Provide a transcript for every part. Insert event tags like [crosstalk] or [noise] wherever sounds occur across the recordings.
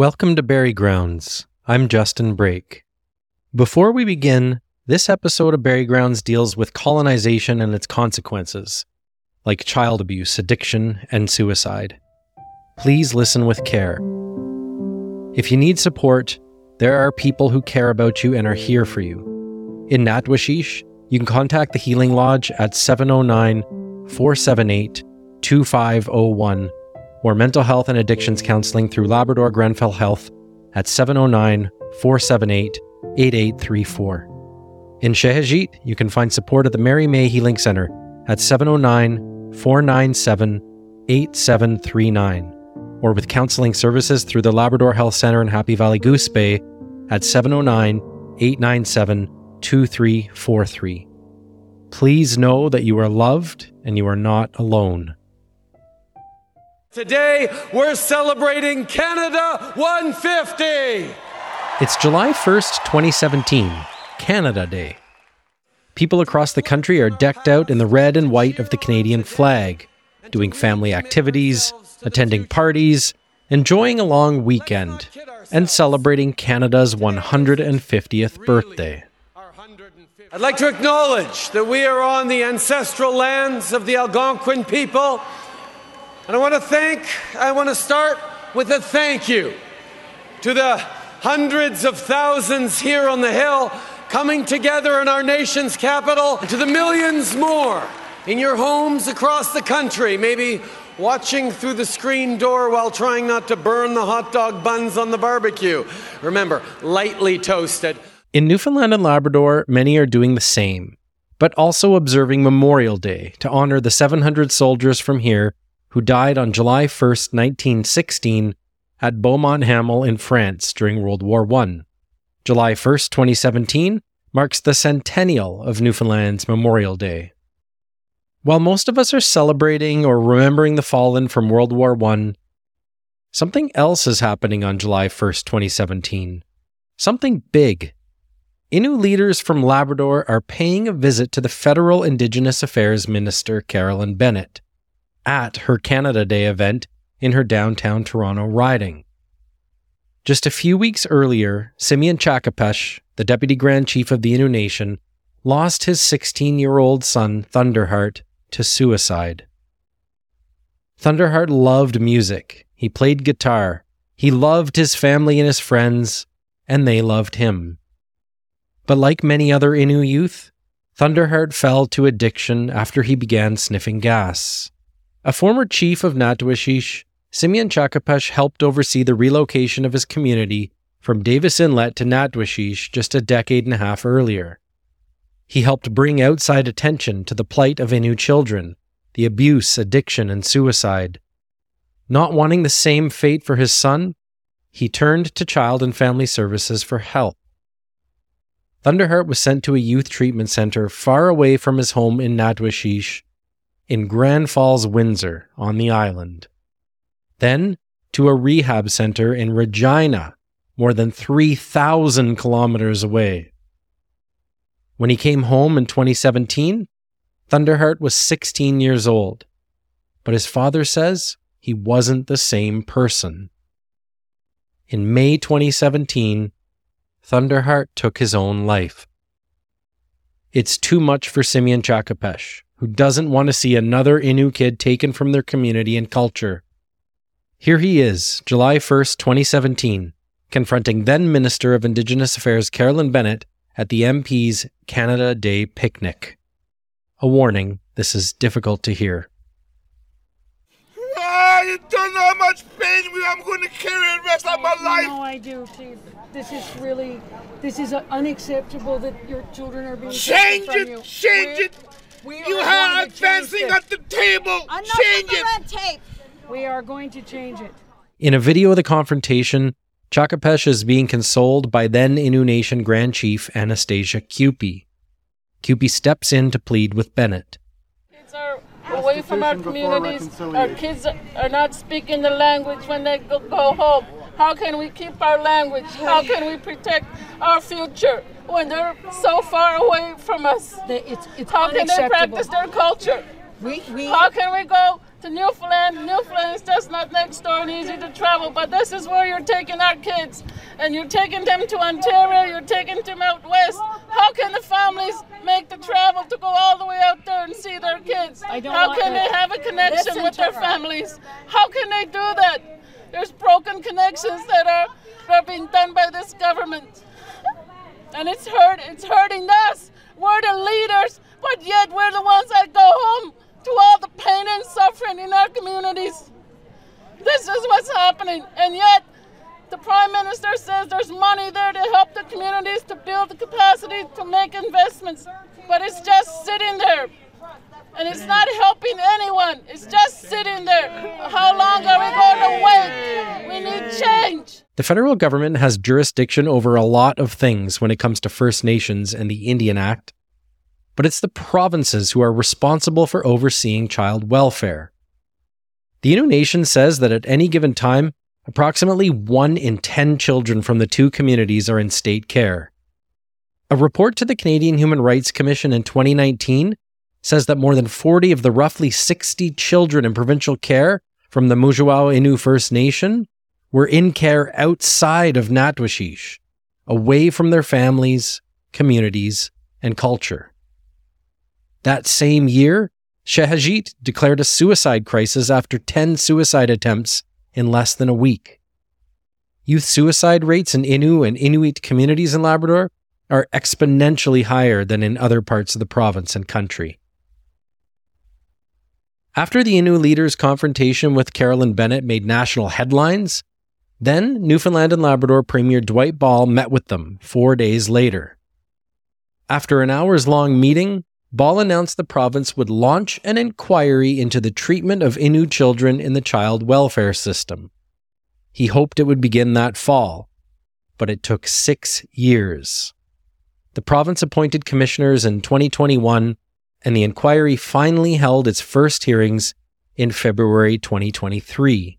Welcome to Berry Grounds. I'm Justin Brake. Before we begin, this episode of Berry Grounds deals with colonization and its consequences, like child abuse, addiction, and suicide. Please listen with care. If you need support, there are people who care about you and are here for you. In Natuashish, you can contact the Healing Lodge at 709 478 2501 or mental health and addictions counseling through Labrador Grenfell Health at 709 478 8834. In Sheshatshiu, you can find support at the Mary May Healing Center at 709 497 8739 or with counseling services through the Labrador Health Center in Happy Valley Goose Bay at 709 897 2343. Please know that you are loved and you are not alone. Today, we're celebrating Canada 150. It's July 1st, 2017, Canada Day. People across the country are decked out in the red and white of the Canadian flag, doing family activities, attending parties, enjoying a long weekend, and celebrating Canada's 150th birthday. I'd like to acknowledge that we are on the ancestral lands of the Algonquin people and I want to thank, I want to start with a thank you to the hundreds of thousands here on the Hill coming together in our nation's capital, and to the millions more in your homes across the country, maybe watching through the screen door while trying not to burn the hot dog buns on the barbecue. Remember, lightly toasted. In Newfoundland and Labrador, many are doing the same, but also observing Memorial Day to honor the 700 soldiers from here who died on July 1, 1916, at Beaumont Hamel in France during World War I. July 1, 2017, marks the centennial of Newfoundland's Memorial Day. While most of us are celebrating or remembering the fallen from World War I, something else is happening on July 1, 2017. Something big. Innu leaders from Labrador are paying a visit to the Federal Indigenous Affairs Minister Carolyn Bennett at her Canada Day event in her downtown Toronto riding. Just a few weeks earlier, Simeon Tshakapesh, the Deputy Grand Chief of the Innu Nation, lost his 16 year old son, Thunderheart, to suicide. Thunderheart loved music. He played guitar. He loved his family and his friends, and they loved him. But like many other Innu youth, Thunderheart fell to addiction after he began sniffing gas. A former chief of Natuashish, Simeon Tshakapesh helped oversee the relocation of his community from Davis Inlet to Natuashish just a decade and a half earlier. He helped bring outside attention to the plight of Innu children, the abuse, addiction, and suicide. Not wanting the same fate for his son, he turned to Child and Family Services for help. Thunderheart was sent to a youth treatment center far away from his home in Natuashish in Grand Falls, Windsor, on the island. Then to a rehab center in Regina, more than 3,000 kilometers away. When he came home in 2017, Thunderheart was 16 years old, but his father says he wasn't the same person. In May 2017, Thunderheart took his own life. It's too much for Simeon Tshakapesh who doesn't want to see another Innu kid taken from their community and culture. Here he is, July 1st, 2017, confronting then Minister of Indigenous Affairs Carolyn Bennett at the MP's Canada Day picnic. A warning this is difficult to hear. Ah, you don't know how much pain I'm going to carry the rest of my life. No, I do, Chief. This is really, this is unacceptable that your children are being change taken it, from you. change We're- it. We You are have going advancing at the table. Enough Change with the it. red tape. We are going to change it. In a video of the confrontation, Tshakapesh is being consoled by then Innu Nation Grand Chief Anastasia Qupee. Qupee steps in to plead with Bennett. Kids are away from our communities. Our kids are not speaking the language when they go, go home. How can we keep our language? How can we protect our future when they're so far away from us? It's, it's How can they practice their culture? we, we, How can we go to Newfoundland. Newfoundland is just not next door and easy to travel, but this is where you're taking our kids. And you're taking them to Ontario, you're taking them out west. How can the families make the travel to go all the way out there and see their kids? How can they have a connection with their families? How can they do that? There's broken connections that are, are being done by this government. And it's hurt it's hurting us. We're the leaders, but yet we're the ones that go home to all the pain and suffering in our communities. This is what's happening. And yet the Prime Minister says there's money there to help the communities to build the capacity to make investments. But it's just sitting there. And it's not helping anyone. It's just sitting there. How long are we going to wait? We need change. The federal government has jurisdiction over a lot of things when it comes to First Nations and the Indian Act, but it's the provinces who are responsible for overseeing child welfare. The Innu Nation says that at any given time, approximately 1 in 10 children from the two communities are in state care. A report to the Canadian Human Rights Commission in 2019 says that more than 40 of the roughly 60 children in provincial care from the Mushuau Innu First Nation were in care outside of Natuashish, away from their families, communities, and culture. That same year, Sheshatshiu declared a suicide crisis after 10 suicide attempts in less than a week. Youth suicide rates in Innu and Inuit communities in Labrador are exponentially higher than in other parts of the province and country. After the Innu leaders' confrontation with Carolyn Bennett made national headlines, then Newfoundland and Labrador Premier Dwight Ball met with them four days later. After an hours long meeting, Ball announced the province would launch an inquiry into the treatment of Innu children in the child welfare system. He hoped it would begin that fall, but it took six years. The province appointed commissioners in 2021, and the inquiry finally held its first hearings in February 2023.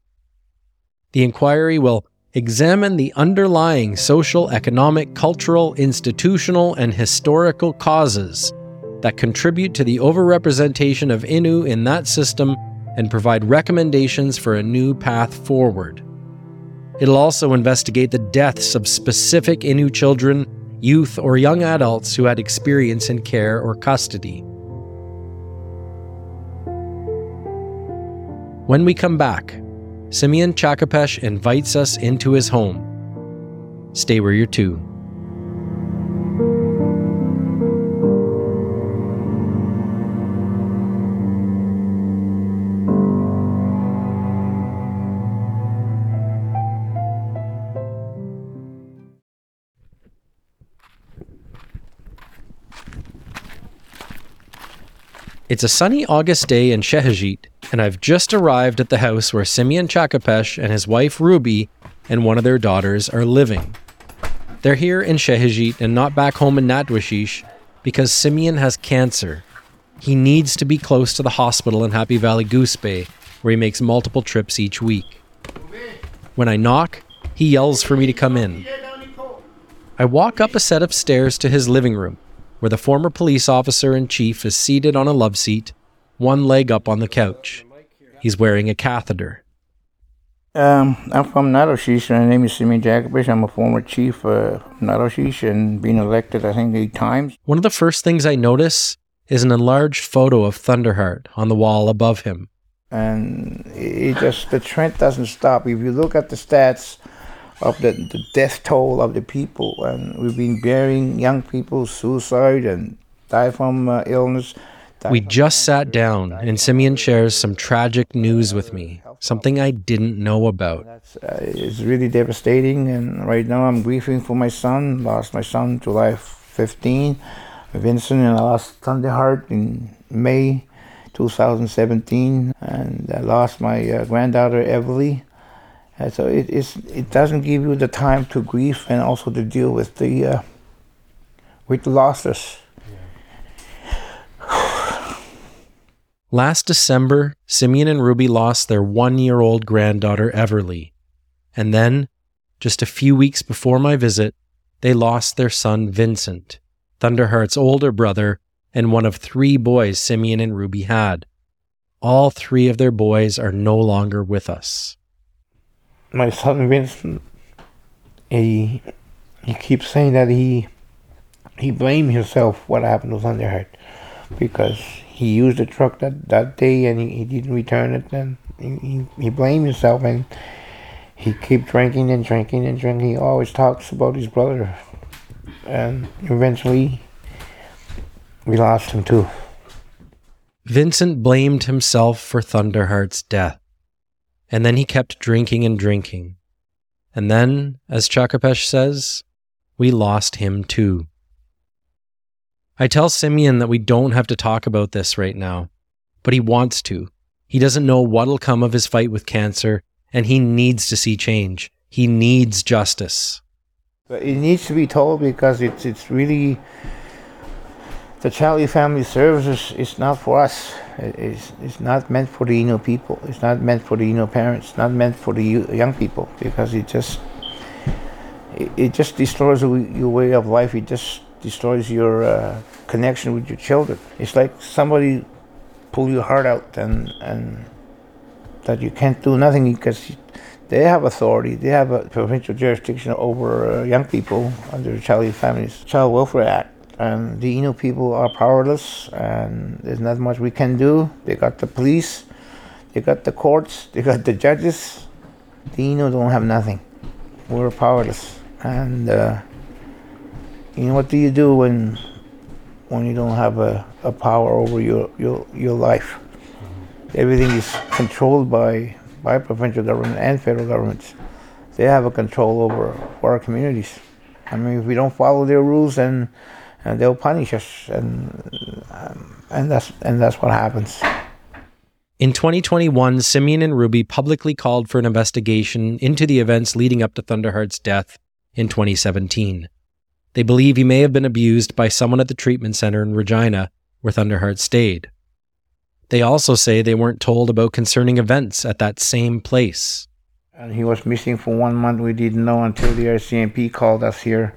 The inquiry will examine the underlying social, economic, cultural, institutional, and historical causes that contribute to the overrepresentation of Innu in that system and provide recommendations for a new path forward. It'll also investigate the deaths of specific Innu children, youth, or young adults who had experience in care or custody. When we come back, Simeon Tshakapesh invites us into his home. Stay where you're to. It's a sunny August day in Sheshatshiu, and I've just arrived at the house where Simeon Tshakapesh and his wife Ruby and one of their daughters are living. They're here in Sheshatshiu and not back home in Natuashish because Simeon has cancer. He needs to be close to the hospital in Happy Valley Goose Bay, where he makes multiple trips each week. When I knock, he yells for me to come in. I walk up a set of stairs to his living room, where the former police officer in chief is seated on a love seat, one leg up on the couch. He's wearing a catheter. Um, I'm from Natuashish. My name is Simeon Tshakapesh. I'm a former chief of Natuashish and been elected, I think, eight times. One of the first things I notice is an enlarged photo of Thunderheart on the wall above him. And it just, the trend doesn't stop. If you look at the stats of the, the death toll of the people, and we've been burying young people, suicide, and die from uh, illness. We just sat down, and Simeon shares some tragic news with me, something I didn't know about. Uh, it's really devastating, and right now I'm grieving for my son. Lost my son July 15, Vincent, and I lost Thunderheart in May 2017, and I lost my uh, granddaughter Everly. And so it. It doesn't give you the time to grieve and also to deal with the uh, with the losses. Last December, Simeon and Ruby lost their one year old granddaughter, Everly. And then, just a few weeks before my visit, they lost their son, Vincent, Thunderheart's older brother, and one of three boys Simeon and Ruby had. all three of their boys are no longer with us. My son Vincent, he he keeps saying that he he blamed himself what happened to Thunderheart because he used the truck that, that day and he, he didn't return it he, he, he blamed himself and he kept drinking and drinking and drinking. He always talks about his brother and eventually we lost him too. Vincent blamed himself for Thunderheart's death. And then he kept drinking and drinking. And then, as Tshakapesh says, we lost him too. I tell Simeon that we don't have to talk about this right now, but he wants to. He doesn't know what'll come of his fight with cancer, and he needs to see change. He needs justice. But it needs to be told because it's it's really the Charlie Family Services is not for us. It's, it's not meant for the Innu people. It's not meant for the Innu parents. It's not meant for the young people because it just it, it just destroys your way of life. It just destroys your uh, connection with your children. It's like somebody pull your heart out and and that you can't do nothing because they have authority. They have a provincial jurisdiction over uh, young people under the Child Families Child Welfare Act and the Innu people are powerless, and there's not much we can do. They got the police, they got the courts, they got the judges. The Innu don't have nothing. We're powerless, and uh, you know what do you do when when you don't have a, a power over your your your life? Everything is controlled by by provincial government and federal governments. They have a control over, over our communities. I mean, if we don't follow their rules, then and they'll punish us, and um, and that's and that's what happens. In 2021, Simeon and Ruby publicly called for an investigation into the events leading up to Thunderheart's death in 2017. They believe he may have been abused by someone at the treatment center in Regina, where Thunderheart stayed. They also say they weren't told about concerning events at that same place. And he was missing for one month. We didn't know until the RCMP called us here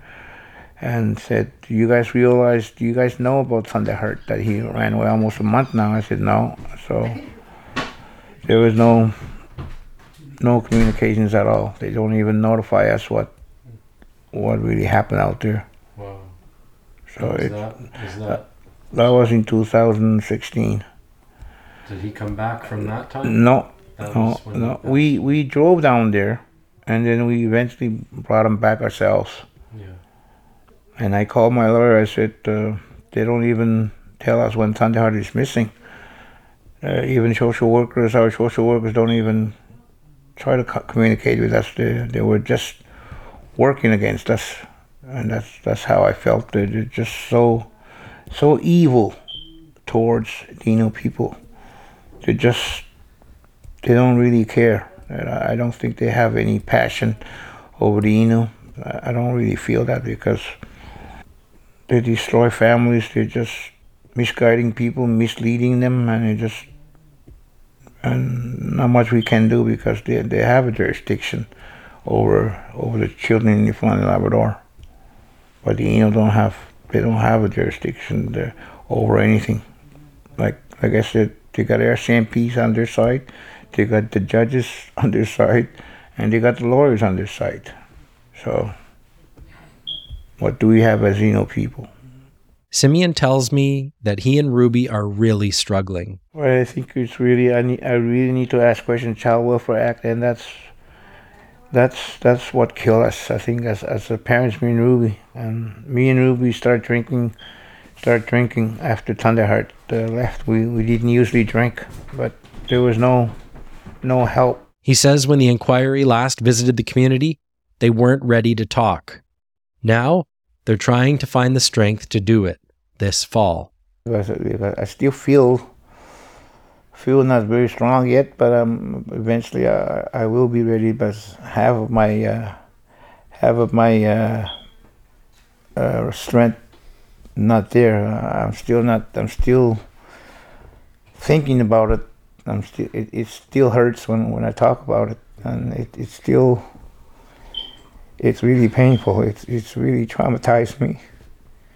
and said, "Do you guys realize? Do you guys know about Thunderheart that he ran away almost a month now?" I said, "No." So there was no no communications at all. They don't even notify us what what really happened out there. Wow. So it that, that that was in 2016. Did he come back from that time? No, no, no. We we drove down there, and then we eventually brought him back ourselves. Yeah. And I called my lawyer. I said, uh, they don't even tell us when Thunderheart is missing. Uh, even social workers, our social workers don't even try to co- communicate with us. They, they were just working against us. And that's, that's how I felt. They're just so, so evil towards Dino people. They just, they don't really care. I don't think they have any passion over the Innu. I don't really feel that because they destroy families. They're just misguiding people, misleading them, and it just and not much we can do because they they have a jurisdiction over over the children in Newfoundland and Labrador, but the Innu don't have they don't have a jurisdiction there over anything. Like like I said, they got RCMPs on their side, they got the judges [laughs] on their side, and they got the lawyers on their side. So. What do we have as Innu people? Simeon tells me that he and Ruby are really struggling. Well, I think it's really I need I really need to ask questions. Child Welfare Act, and that's that's that's what killed us. I think as as the parents, me and Ruby, and me and Ruby start drinking, start drinking after Thunderheart uh, left. We we didn't usually drink, but there was no no help. He says when the inquiry last visited the community, they weren't ready to talk. Now, they're trying to find the strength to do it this fall. I still feel feel not very strong yet, but um, eventually I, I will be ready. But half of my uh, half of my uh, uh, strength not there. I'm still not. I'm still thinking about it. I'm still. It, it still hurts when when I talk about it, and it, it still it's really painful. It's it's really traumatized me.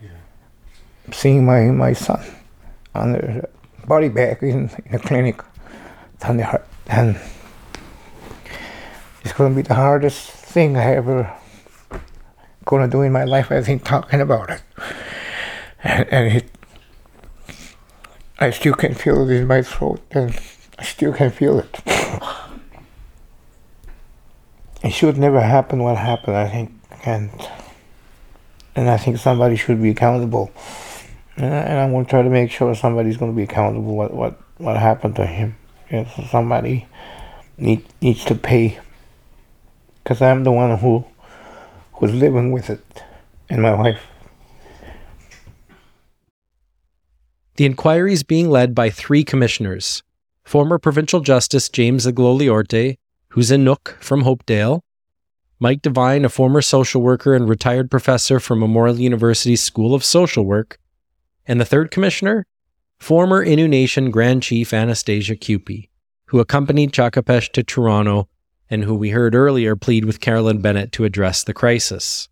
Yeah. Seeing my my son on the body back in, in the clinic. Thunderheart. And it's going to be the hardest thing I ever going to do in my life, I think, talking about it. And, and it, I still can feel it in my throat, and I still can feel it. it should never happen what happened, I think, and and I think somebody should be accountable. And, I'm going to try to make sure somebody's going to be accountable what what what happened to him. Know, so somebody need, needs to pay because I'm the one who who's living with it, and my wife. The inquiry is being led by three commissioners former Provincial Justice James Igloliorte, who's a Inuk from Hopedale, Mike Devine, a former social worker and retired professor from Memorial University's School of Social Work, and the third commissioner, former Innu Nation Grand Chief Anastasia Qupee, who accompanied Tshakapesh to Toronto and who we heard earlier plead with Carolyn Bennett to address the crisis.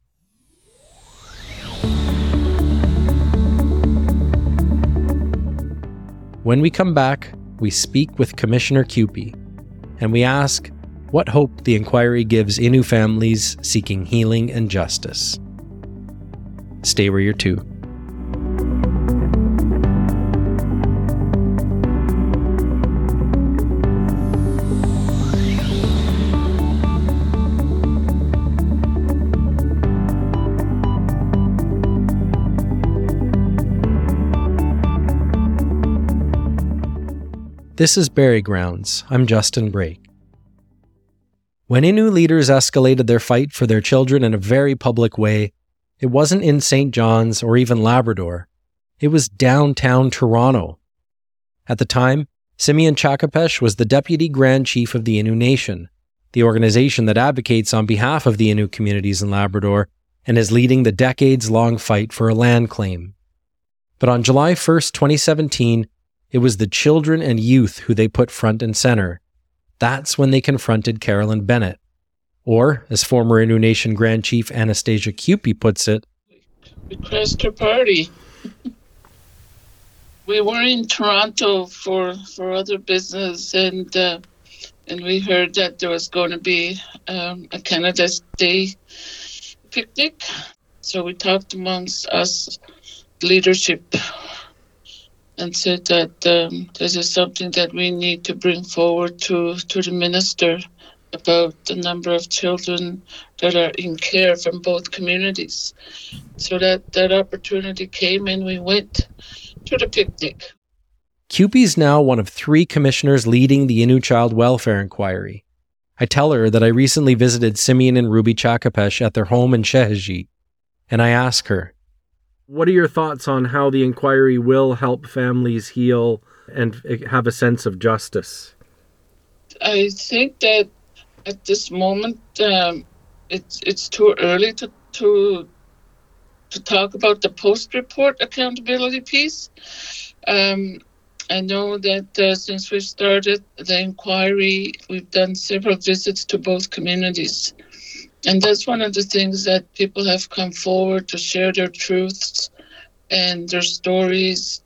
When we come back, we speak with Commissioner Qupee and we ask what hope the inquiry gives Innu families seeking healing and justice. Stay where you're to. This is Berry Grounds. I'm Justin Brake. When Innu leaders escalated their fight for their children in a very public way, it wasn't in St. John's or even Labrador. It was downtown Toronto. At the time, Simeon Tshakapesh was the deputy grand chief of the Innu Nation, the organization that advocates on behalf of the Innu communities in Labrador and is leading the decades long fight for a land claim. But on July 1st, 2017, it was the children and youth who they put front and center. That's when they confronted Carolyn Bennett. Or, as former Innu Nation Grand Chief Anastasia Qupee puts it, We crashed her party. we were in Toronto for, for other business, and uh, and we heard that there was going to be um, a Canada's Day picnic. So we talked amongst us leadership and said that um, this is something that we need to bring forward to, to the minister about the number of children that are in care from both communities. So that, that opportunity came and we went to the picnic. Qupee is now one of three commissioners leading the Innu Child Welfare Inquiry. I tell her that I recently visited Simeon and Ruby Tshakapesh at their home in Sheshatshiu, and I ask her, what are your thoughts on how the inquiry will help families heal and have a sense of justice? I think that at this moment um, it's it's too early to to to talk about the post-report accountability piece. Um, I know that uh, since we started the inquiry, we've done several visits to both communities. And that's one of the things that people have come forward to share their truths and their stories.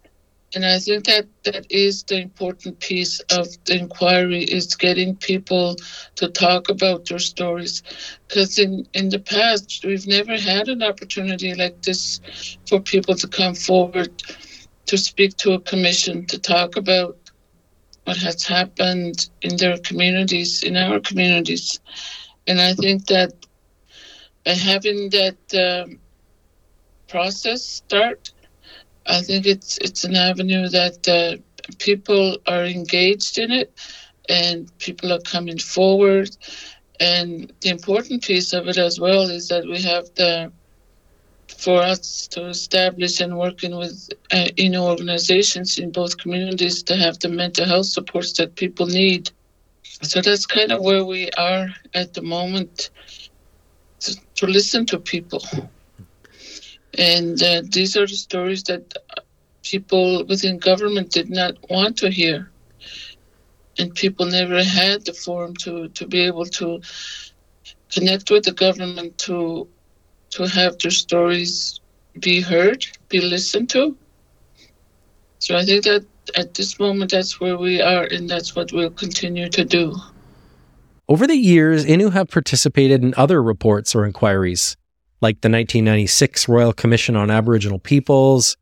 And I think that that is the important piece of the inquiry is getting people to talk about their stories. Because in, in the past, we've never had an opportunity like this for people to come forward to speak to a commission, to talk about what has happened in their communities, in our communities. And I think that by having that um, process start, I think it's it's an avenue that uh, people are engaged in it, and people are coming forward. And the important piece of it as well is that we have the for us to establish and working with uh, know organizations in both communities to have the mental health supports that people need. So that's kind of where we are at the moment to, listen to people. And uh, these are the stories that people within government did not want to hear. And people never had the forum to, to be able to connect with the government to to have their stories be heard, be listened to. So I think that at this moment, that's where we are, and that's what we'll continue to do. Over the years, Innu have participated in other reports or inquiries, like the 1996 Royal Commission on Aboriginal Peoples,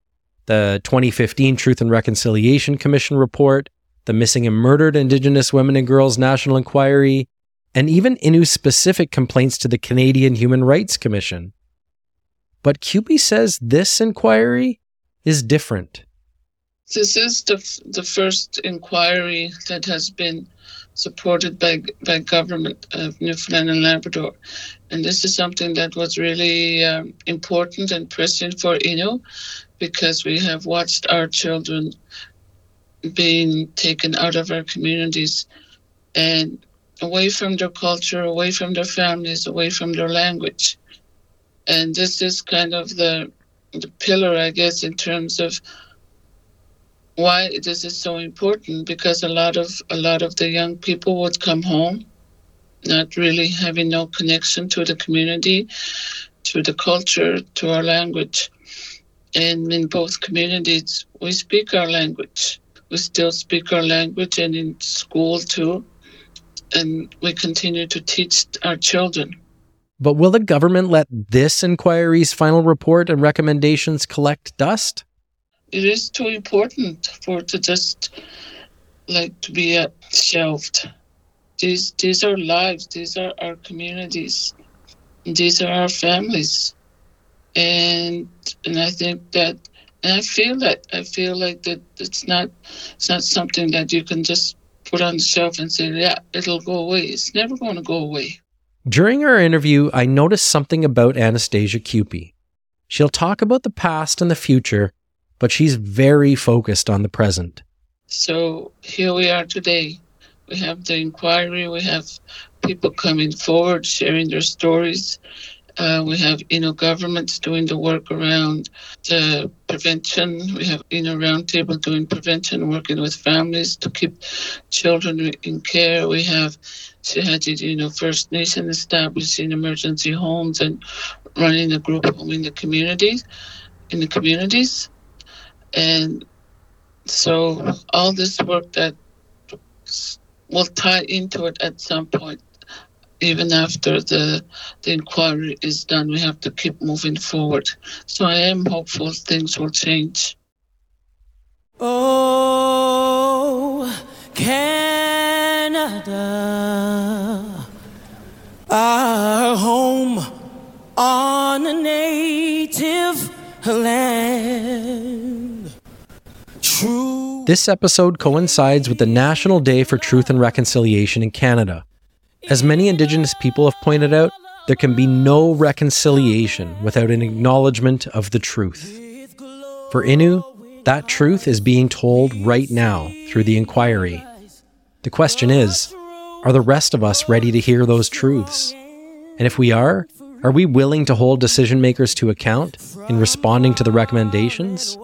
the 2015 Truth and Reconciliation Commission report, the Missing and Murdered Indigenous Women and Girls National Inquiry, and even Innu specific complaints to the Canadian Human Rights Commission. But Qupee says this inquiry is different. This is the, the first inquiry that has been supported by, by government of Newfoundland and Labrador. And this is something that was really um, important and pressing for Innu because we have watched our children being taken out of our communities and away from their culture, away from their families, away from their language. And this is kind of the the pillar, I guess, in terms of why this is so important because a lot of a lot of the young people would come home not really having no connection to the community to the culture to our language. And in both communities we speak our language. We still speak our language and in school too. And we continue to teach our children. But will the government let this inquiry's final report and recommendations collect dust it is too important for to just like to be shelved. These these are lives. These are our communities. These are our families, and and I think that and I feel that I feel like that it's not it's not something that you can just put on the shelf and say yeah it'll go away. It's never going to go away. During our interview, I noticed something about Anastasia Qupee. She'll talk about the past and the future, but she's very focused on the present. So here we are today. We have the inquiry, we have people coming forward, sharing their stories. Uh, we have, you know, governments doing the work around the prevention. We have, you know, roundtable doing prevention, working with families to keep children in care. We have Sheshatshiu, you know, First Nation establishing emergency homes and running a group home in the communities, in the communities. And so all this work that will tie into it at some point, even after the the inquiry is done, we have to keep moving forward. So I am hopeful things will change. Oh, Canada, our home on a native land. This episode coincides with the National Day for Truth and Reconciliation in Canada. As many Indigenous people have pointed out, there can be no reconciliation without an acknowledgement of the truth. For Innu, that truth is being told right now through the inquiry. The question is are the rest of us ready to hear those truths? And if we are, are we willing to hold decision makers to account in responding to the recommendations?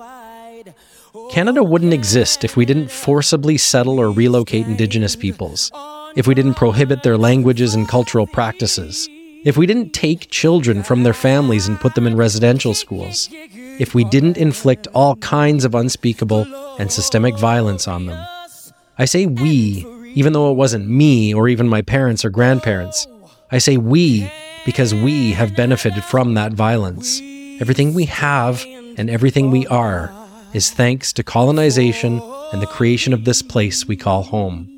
Canada wouldn't exist if we didn't forcibly settle or relocate Indigenous peoples, if we didn't prohibit their languages and cultural practices, if we didn't take children from their families and put them in residential schools, if we didn't inflict all kinds of unspeakable and systemic violence on them. I say we, even though it wasn't me or even my parents or grandparents. I say we because we have benefited from that violence. Everything we have and everything we are is thanks to colonization and the creation of this place we call home.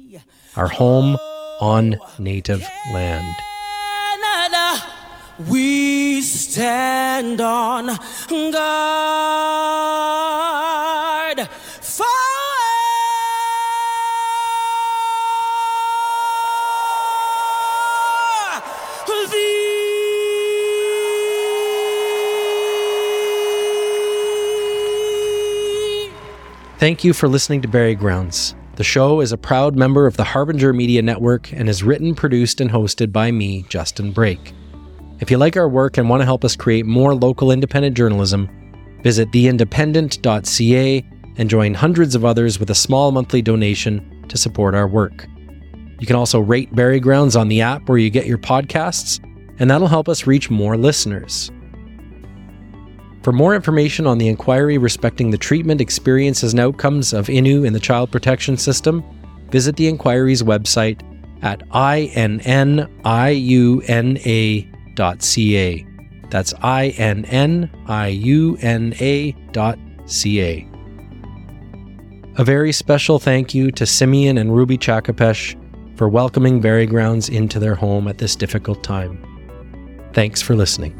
Our home on native land. Canada, we stand on guard. Thank you for listening to Berry Grounds. The show is a proud member of the Harbinger Media Network and is written, produced, and hosted by me, Justin Brake. If you like our work and want to help us create more local independent journalism, visit theindependent.ca and join hundreds of others with a small monthly donation to support our work. You can also rate Berry Grounds on the app where you get your podcasts, and that'll help us reach more listeners. For more information on the inquiry respecting the treatment, experiences, and outcomes of Innu in the child protection system, visit the inquiry's website at inniuna.ca. That's inniuna.ca. A very special thank you to Simeon and Ruby Tshakapesh for welcoming Berry Grounds into their home at this difficult time. Thanks for listening.